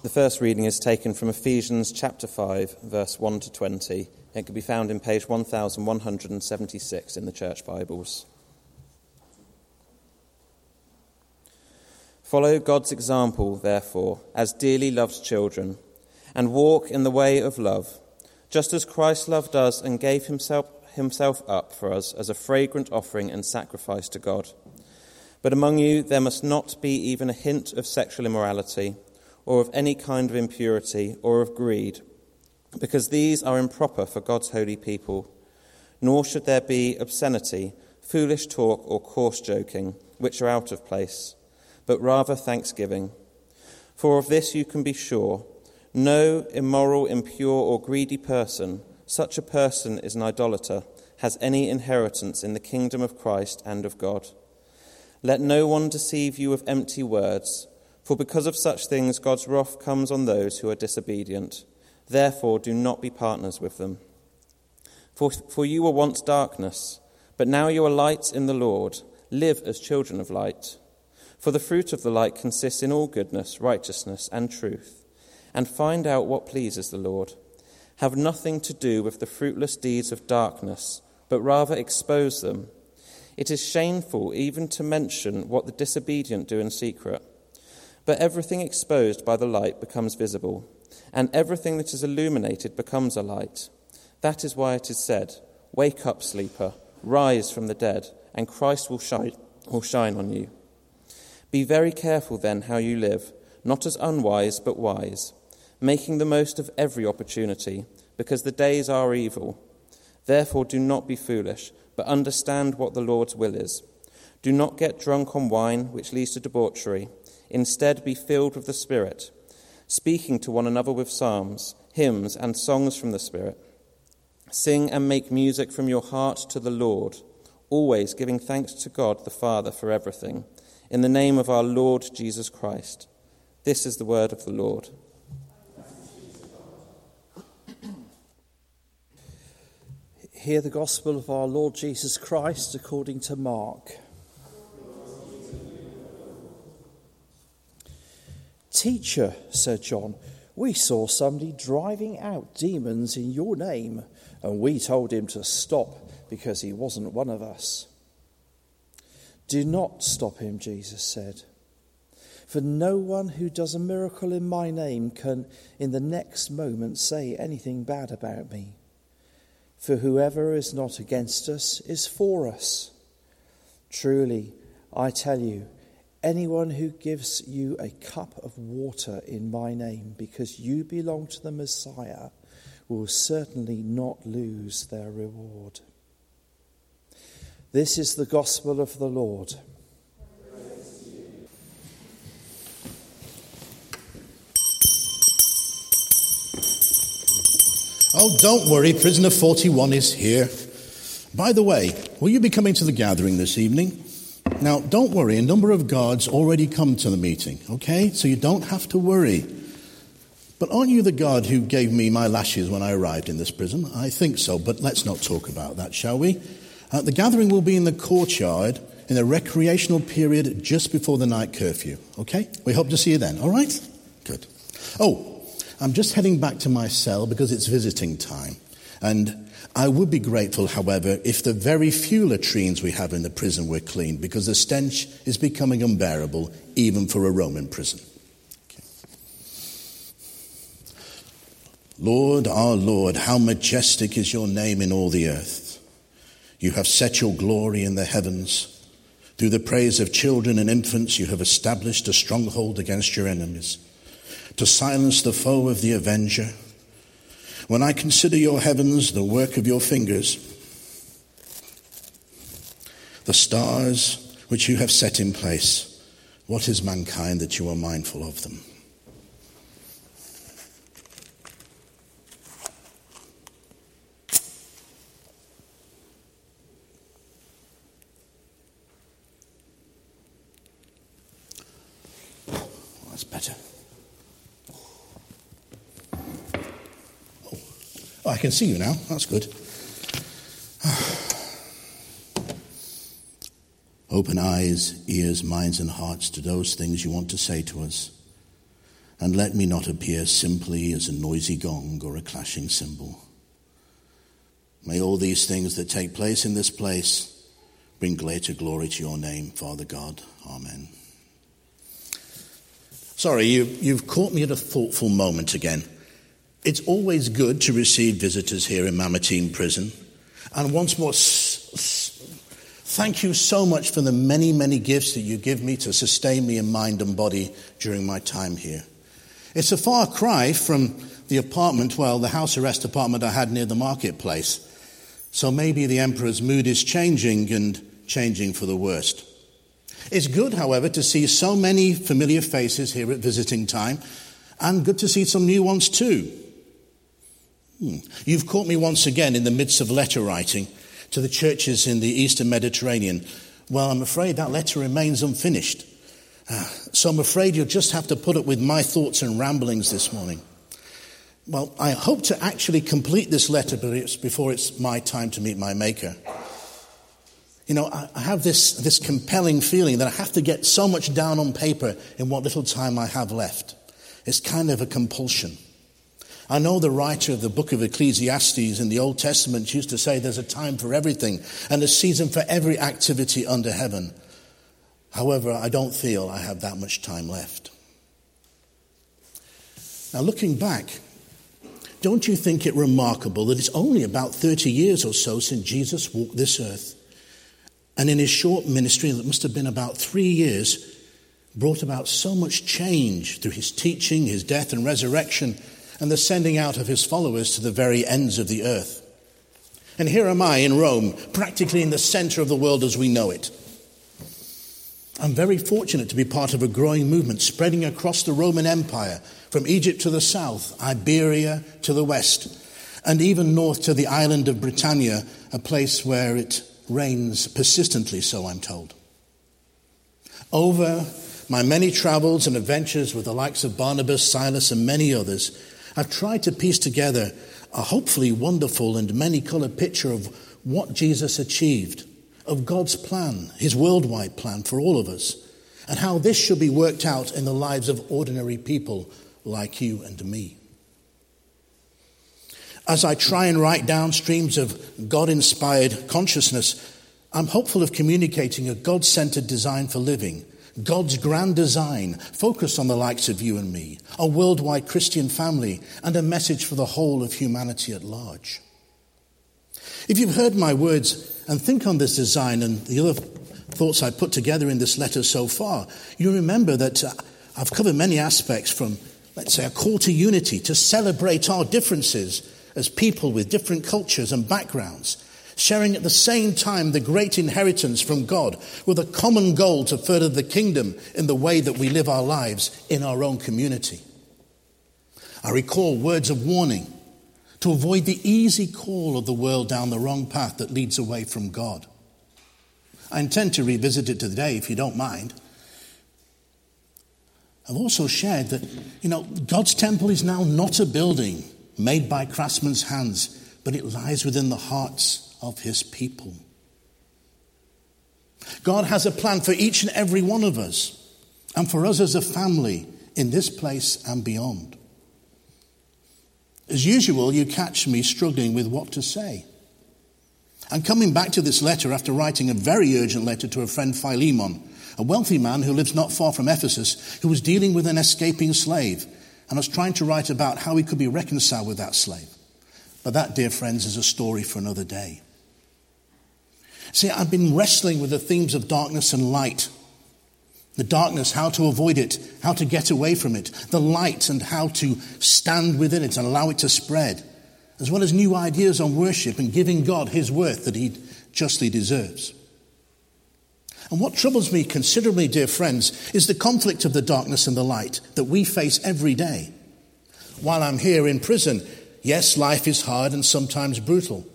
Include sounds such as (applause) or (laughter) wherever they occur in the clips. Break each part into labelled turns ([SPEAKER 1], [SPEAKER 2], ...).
[SPEAKER 1] The first reading is taken from Ephesians chapter 5, verse 1 to 20. It can be found in page 1176 in the Church Bibles. Follow God's example, therefore, as dearly loved children, and walk in the way of love, just as Christ loved us and gave himself, himself up for us as a fragrant offering and sacrifice to God. But among you there must not be even a hint of sexual immorality, or of any kind of impurity, or of greed, because these are improper for God's holy people. Nor should there be obscenity, foolish talk, or coarse joking, which are out of place, but rather thanksgiving. For of this you can be sure no immoral, impure, or greedy person, such a person is an idolater, has any inheritance in the kingdom of Christ and of God. Let no one deceive you with empty words, for because of such things God's wrath comes on those who are disobedient. Therefore, do not be partners with them. For, for you were once darkness, but now you are light in the Lord. Live as children of light. For the fruit of the light consists in all goodness, righteousness, and truth. And find out what pleases the Lord. Have nothing to do with the fruitless deeds of darkness, but rather expose them. It is shameful even to mention what the disobedient do in secret. But everything exposed by the light becomes visible, and everything that is illuminated becomes a light. That is why it is said, Wake up, sleeper, rise from the dead, and Christ will shine, will shine on you. Be very careful then how you live, not as unwise, but wise, making the most of every opportunity, because the days are evil. Therefore, do not be foolish but understand what the Lord's will is. Do not get drunk on wine, which leads to debauchery. Instead, be filled with the Spirit, speaking to one another with psalms, hymns, and songs from the Spirit. Sing and make music from your heart to the Lord, always giving thanks to God the Father for everything, in the name of our Lord Jesus Christ. This is the word of the Lord.
[SPEAKER 2] Hear the gospel of our Lord Jesus Christ according to Mark. Teacher, said John, we saw somebody driving out demons in your name, and we told him to stop because he wasn't one of us. Do not stop him, Jesus said. For no one who does a miracle in my name can, in the next moment, say anything bad about me. For whoever is not against us is for us. Truly, I tell you, anyone who gives you a cup of water in my name because you belong to the Messiah will certainly not lose their reward. This is the gospel of the Lord.
[SPEAKER 3] Oh, don't worry, prisoner 41 is here. By the way, will you be coming to the gathering this evening? Now, don't worry, a number of guards already come to the meeting, okay? So you don't have to worry. But aren't you the guard who gave me my lashes when I arrived in this prison? I think so, but let's not talk about that, shall we? Uh, the gathering will be in the courtyard in the recreational period just before the night curfew, okay? We hope to see you then, all right? Good. Oh, I'm just heading back to my cell because it's visiting time. And I would be grateful, however, if the very few latrines we have in the prison were cleaned because the stench is becoming unbearable even for a Roman prison. Lord, our Lord, how majestic is your name in all the earth. You have set your glory in the heavens. Through the praise of children and infants, you have established a stronghold against your enemies to silence the foe of the avenger. When I consider your heavens, the work of your fingers, the stars which you have set in place, what is mankind that you are mindful of them? That's better. Oh, I can see you now. That's good. (sighs) Open eyes, ears, minds, and hearts to those things you want to say to us. and let me not appear simply as a noisy gong or a clashing cymbal. May all these things that take place in this place bring greater glory to your name, Father God. Amen. Sorry, you, you've caught me at a thoughtful moment again. It's always good to receive visitors here in Mamertine Prison. And once more, thank you so much for the many, many gifts that you give me to sustain me in mind and body during my time here. It's a far cry from the apartment, well, the house arrest apartment I had near the marketplace. So maybe the emperor's mood is changing and changing for the worst. It's good, however, to see so many familiar faces here at visiting time, and good to see some new ones too. Hmm. You've caught me once again in the midst of letter writing to the churches in the Eastern Mediterranean. Well, I'm afraid that letter remains unfinished. Uh, so I'm afraid you'll just have to put up with my thoughts and ramblings this morning. Well, I hope to actually complete this letter before it's my time to meet my Maker. You know, I have this, this compelling feeling that I have to get so much down on paper in what little time I have left. It's kind of a compulsion. I know the writer of the book of Ecclesiastes in the Old Testament used to say there's a time for everything and a season for every activity under heaven. However, I don't feel I have that much time left. Now, looking back, don't you think it remarkable that it's only about 30 years or so since Jesus walked this earth? And in his short ministry, that must have been about three years, brought about so much change through his teaching, his death and resurrection, and the sending out of his followers to the very ends of the earth. And here am I in Rome, practically in the center of the world as we know it. I'm very fortunate to be part of a growing movement spreading across the Roman Empire, from Egypt to the south, Iberia to the west, and even north to the island of Britannia, a place where it rains persistently, so I'm told. Over my many travels and adventures with the likes of Barnabas, Silas, and many others, I've tried to piece together a hopefully wonderful and many colored picture of what Jesus achieved, of God's plan, his worldwide plan for all of us, and how this should be worked out in the lives of ordinary people like you and me. As I try and write down streams of God inspired consciousness, I'm hopeful of communicating a God centered design for living, God's grand design, focused on the likes of you and me, a worldwide Christian family, and a message for the whole of humanity at large. If you've heard my words and think on this design and the other thoughts I put together in this letter so far, you remember that uh, I've covered many aspects from, let's say, a call to unity, to celebrate our differences as people with different cultures and backgrounds, sharing at the same time the great inheritance from God with a common goal to further the kingdom in the way that we live our lives in our own community. I recall words of warning to avoid the easy call of the world down the wrong path that leads away from God. I intend to revisit it today if you don't mind. I've also shared that, you know, God's temple is now not a building made by craftsmen's hands, but it lies within the hearts of his people. God has a plan for each and every one of us, and for us as a family in this place and beyond. As usual, you catch me struggling with what to say. I'm coming back to this letter after writing a very urgent letter to a friend Philemon, a wealthy man who lives not far from Ephesus, who was dealing with an escaping slave and was trying to write about how he could be reconciled with that slave. But that, dear friends, is a story for another day. See, I've been wrestling with the themes of darkness and light. The darkness, how to avoid it, how to get away from it. The light and how to stand within it and allow it to spread. As well as new ideas on worship and giving God his worth that he justly deserves. And what troubles me considerably, dear friends, is the conflict of the darkness and the light that we face every day. While I'm here in prison, yes, life is hard and sometimes brutal.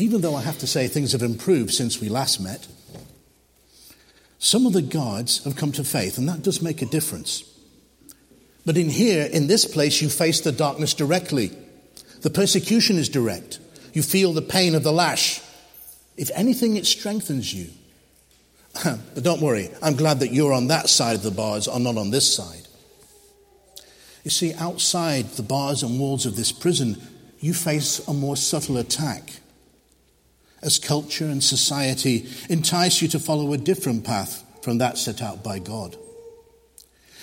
[SPEAKER 3] Even though I have to say things have improved since we last met, some of the guards have come to faith, and that does make a difference. But in here, in this place, you face the darkness directly. The persecution is direct. You feel the pain of the lash. If anything, it strengthens you. (laughs) but don't worry, I'm glad that you're on that side of the bars or not on this side. You see, outside the bars and walls of this prison, you face a more subtle attack. As culture and society entice you to follow a different path from that set out by God.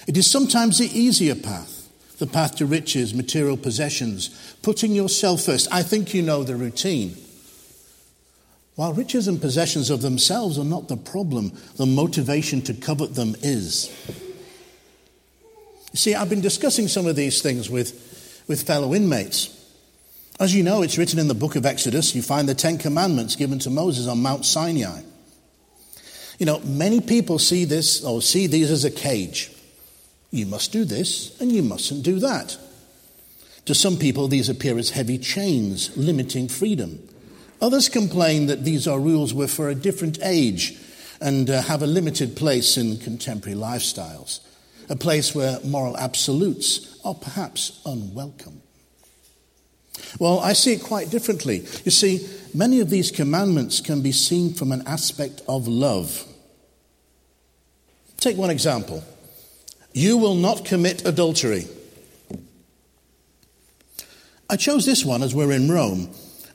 [SPEAKER 3] It is sometimes the easier path, the path to riches, material possessions, putting yourself first. I think you know the routine. While riches and possessions of themselves are not the problem, the motivation to covet them is. See, I've been discussing some of these things with, with fellow inmates. As you know, it's written in the book of Exodus, you find the Ten Commandments given to Moses on Mount Sinai. You know, many people see this or see these as a cage. You must do this and you mustn't do that. To some people, these appear as heavy chains limiting freedom. Others complain that these are rules were for a different age and uh, have a limited place in contemporary lifestyles, a place where moral absolutes are perhaps unwelcome. Well, I see it quite differently. You see, many of these commandments can be seen from an aspect of love. Take one example You will not commit adultery. I chose this one as we're in Rome,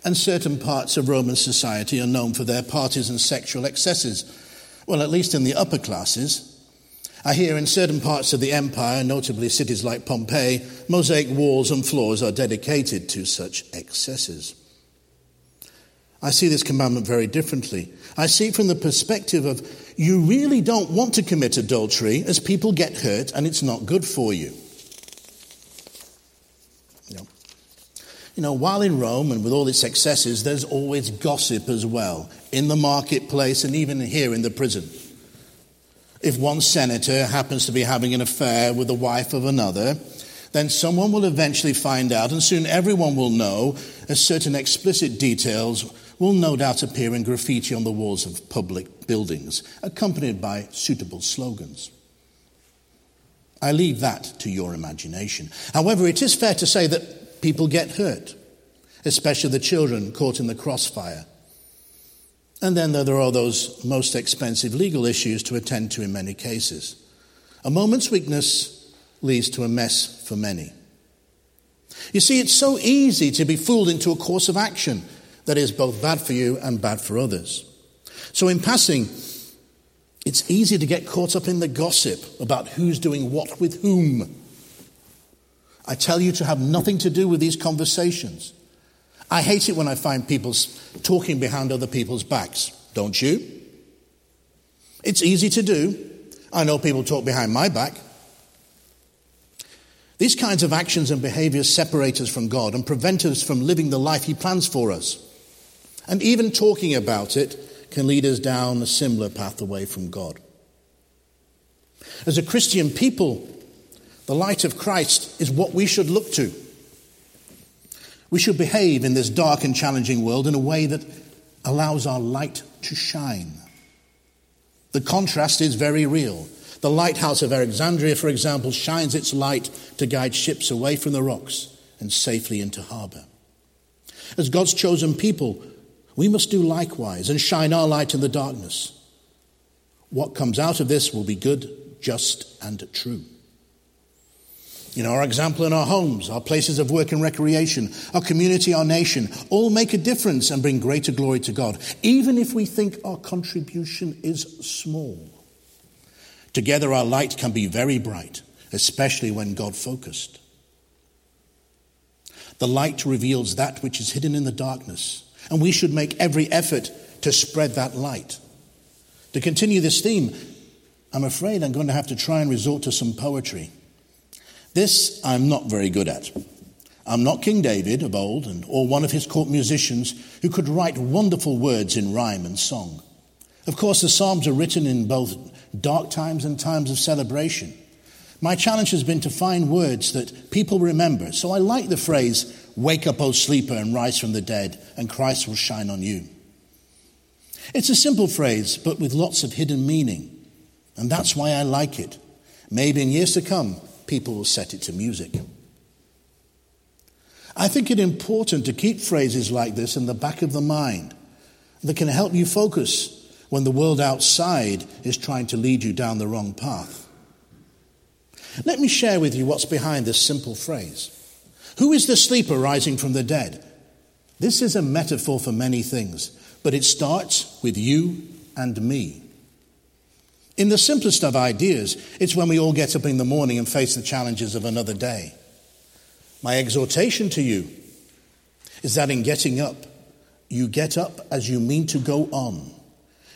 [SPEAKER 3] and certain parts of Roman society are known for their parties and sexual excesses. Well, at least in the upper classes. I hear in certain parts of the empire, notably cities like Pompeii, mosaic walls and floors are dedicated to such excesses. I see this commandment very differently. I see it from the perspective of you really don't want to commit adultery as people get hurt and it's not good for you. You know, you know, while in Rome and with all its excesses, there's always gossip as well in the marketplace and even here in the prison. If one senator happens to be having an affair with the wife of another, then someone will eventually find out, and soon everyone will know, as certain explicit details will no doubt appear in graffiti on the walls of public buildings, accompanied by suitable slogans. I leave that to your imagination. However, it is fair to say that people get hurt, especially the children caught in the crossfire. And then there are those most expensive legal issues to attend to in many cases. A moment's weakness leads to a mess for many. You see, it's so easy to be fooled into a course of action that is both bad for you and bad for others. So, in passing, it's easy to get caught up in the gossip about who's doing what with whom. I tell you to have nothing to do with these conversations. I hate it when I find people talking behind other people's backs, don't you? It's easy to do. I know people talk behind my back. These kinds of actions and behaviors separate us from God and prevent us from living the life He plans for us. And even talking about it can lead us down a similar path away from God. As a Christian people, the light of Christ is what we should look to. We should behave in this dark and challenging world in a way that allows our light to shine. The contrast is very real. The lighthouse of Alexandria, for example, shines its light to guide ships away from the rocks and safely into harbor. As God's chosen people, we must do likewise and shine our light in the darkness. What comes out of this will be good, just, and true. You know, our example in our homes, our places of work and recreation, our community, our nation, all make a difference and bring greater glory to God, even if we think our contribution is small. Together, our light can be very bright, especially when God focused. The light reveals that which is hidden in the darkness, and we should make every effort to spread that light. To continue this theme, I'm afraid I'm going to have to try and resort to some poetry. This I'm not very good at. I'm not King David of old and, or one of his court musicians who could write wonderful words in rhyme and song. Of course, the Psalms are written in both dark times and times of celebration. My challenge has been to find words that people remember. So I like the phrase, Wake up, O sleeper, and rise from the dead, and Christ will shine on you. It's a simple phrase, but with lots of hidden meaning. And that's why I like it. Maybe in years to come, people will set it to music. I think it important to keep phrases like this in the back of the mind that can help you focus when the world outside is trying to lead you down the wrong path. Let me share with you what's behind this simple phrase. Who is the sleeper rising from the dead? This is a metaphor for many things, but it starts with you and me. In the simplest of ideas, it's when we all get up in the morning and face the challenges of another day. My exhortation to you is that in getting up, you get up as you mean to go on,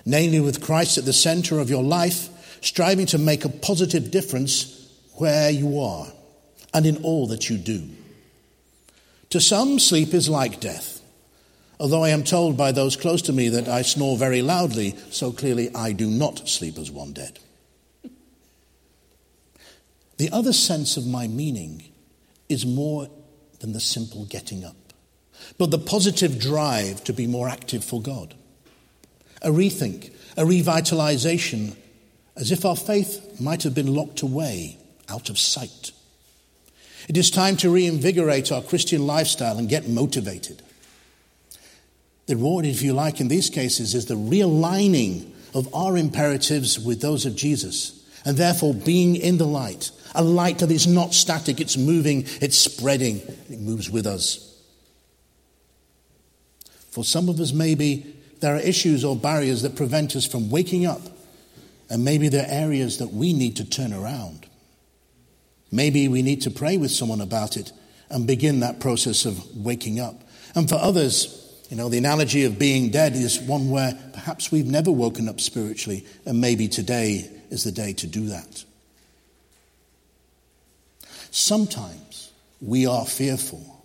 [SPEAKER 3] namely with Christ at the center of your life, striving to make a positive difference where you are and in all that you do. To some, sleep is like death. Although I am told by those close to me that I snore very loudly, so clearly I do not sleep as one dead. The other sense of my meaning is more than the simple getting up, but the positive drive to be more active for God. A rethink, a revitalization, as if our faith might have been locked away out of sight. It is time to reinvigorate our Christian lifestyle and get motivated. The reward, if you like, in these cases is the realigning of our imperatives with those of Jesus, and therefore being in the light, a light that is not static, it's moving, it's spreading, it moves with us. For some of us, maybe there are issues or barriers that prevent us from waking up, and maybe there are areas that we need to turn around. Maybe we need to pray with someone about it and begin that process of waking up. And for others, you know, the analogy of being dead is one where perhaps we've never woken up spiritually, and maybe today is the day to do that. Sometimes we are fearful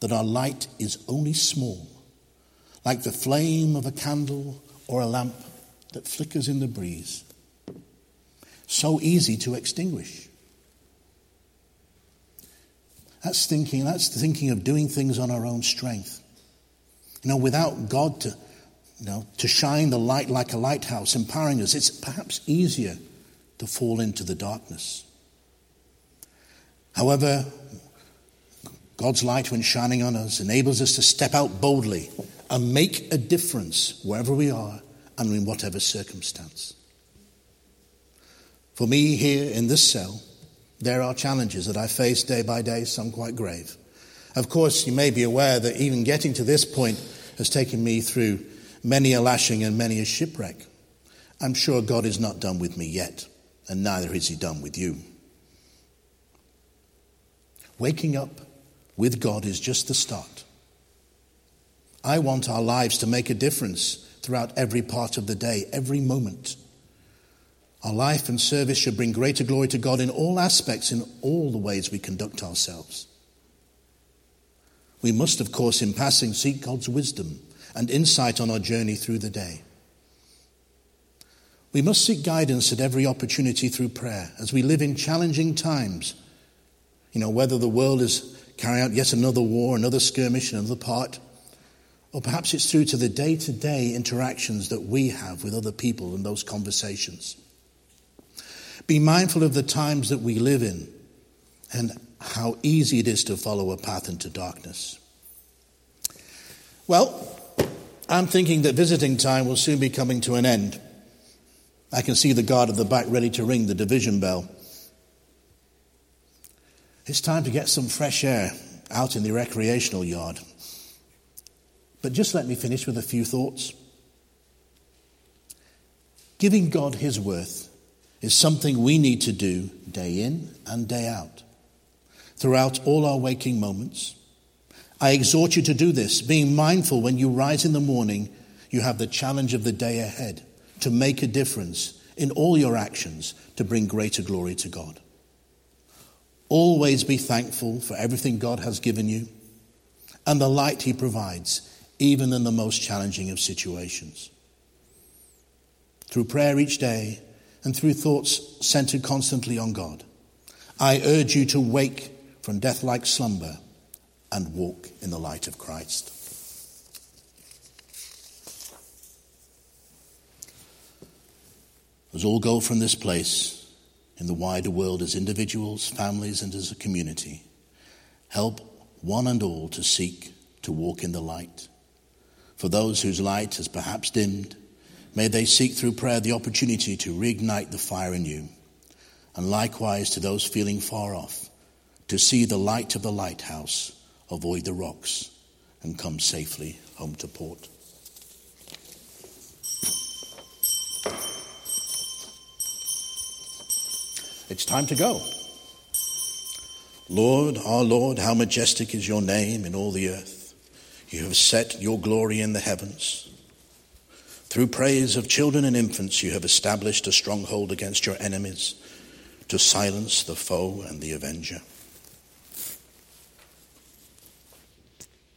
[SPEAKER 3] that our light is only small, like the flame of a candle or a lamp that flickers in the breeze. So easy to extinguish. That's thinking, that's thinking of doing things on our own strength. You know, without God to, you know, to shine the light like a lighthouse, empowering us, it's perhaps easier to fall into the darkness. However, God's light, when shining on us, enables us to step out boldly and make a difference wherever we are and in whatever circumstance. For me, here in this cell, there are challenges that I face day by day, some quite grave. Of course, you may be aware that even getting to this point has taken me through many a lashing and many a shipwreck. I'm sure God is not done with me yet, and neither is He done with you. Waking up with God is just the start. I want our lives to make a difference throughout every part of the day, every moment. Our life and service should bring greater glory to God in all aspects, in all the ways we conduct ourselves. We must, of course, in passing, seek God's wisdom and insight on our journey through the day. We must seek guidance at every opportunity through prayer as we live in challenging times. You know, whether the world is carrying out yet another war, another skirmish, another part, or perhaps it's through to the day to day interactions that we have with other people and those conversations. Be mindful of the times that we live in and how easy it is to follow a path into darkness. Well, I'm thinking that visiting time will soon be coming to an end. I can see the guard at the back ready to ring the division bell. It's time to get some fresh air out in the recreational yard. But just let me finish with a few thoughts. Giving God His worth is something we need to do day in and day out throughout all our waking moments. I exhort you to do this, being mindful when you rise in the morning, you have the challenge of the day ahead to make a difference in all your actions to bring greater glory to God. Always be thankful for everything God has given you and the light He provides, even in the most challenging of situations. Through prayer each day and through thoughts centered constantly on God, I urge you to wake from death like slumber and walk in the light of Christ. As all go from this place in the wider world as individuals, families, and as a community, help one and all to seek to walk in the light. For those whose light has perhaps dimmed, may they seek through prayer the opportunity to reignite the fire you and likewise to those feeling far off, to see the light of the lighthouse, avoid the rocks, and come safely home to port. It's time to go. Lord, our Lord, how majestic is your name in all the earth. You have set your glory in the heavens. Through praise of children and infants, you have established a stronghold against your enemies to silence the foe and the avenger.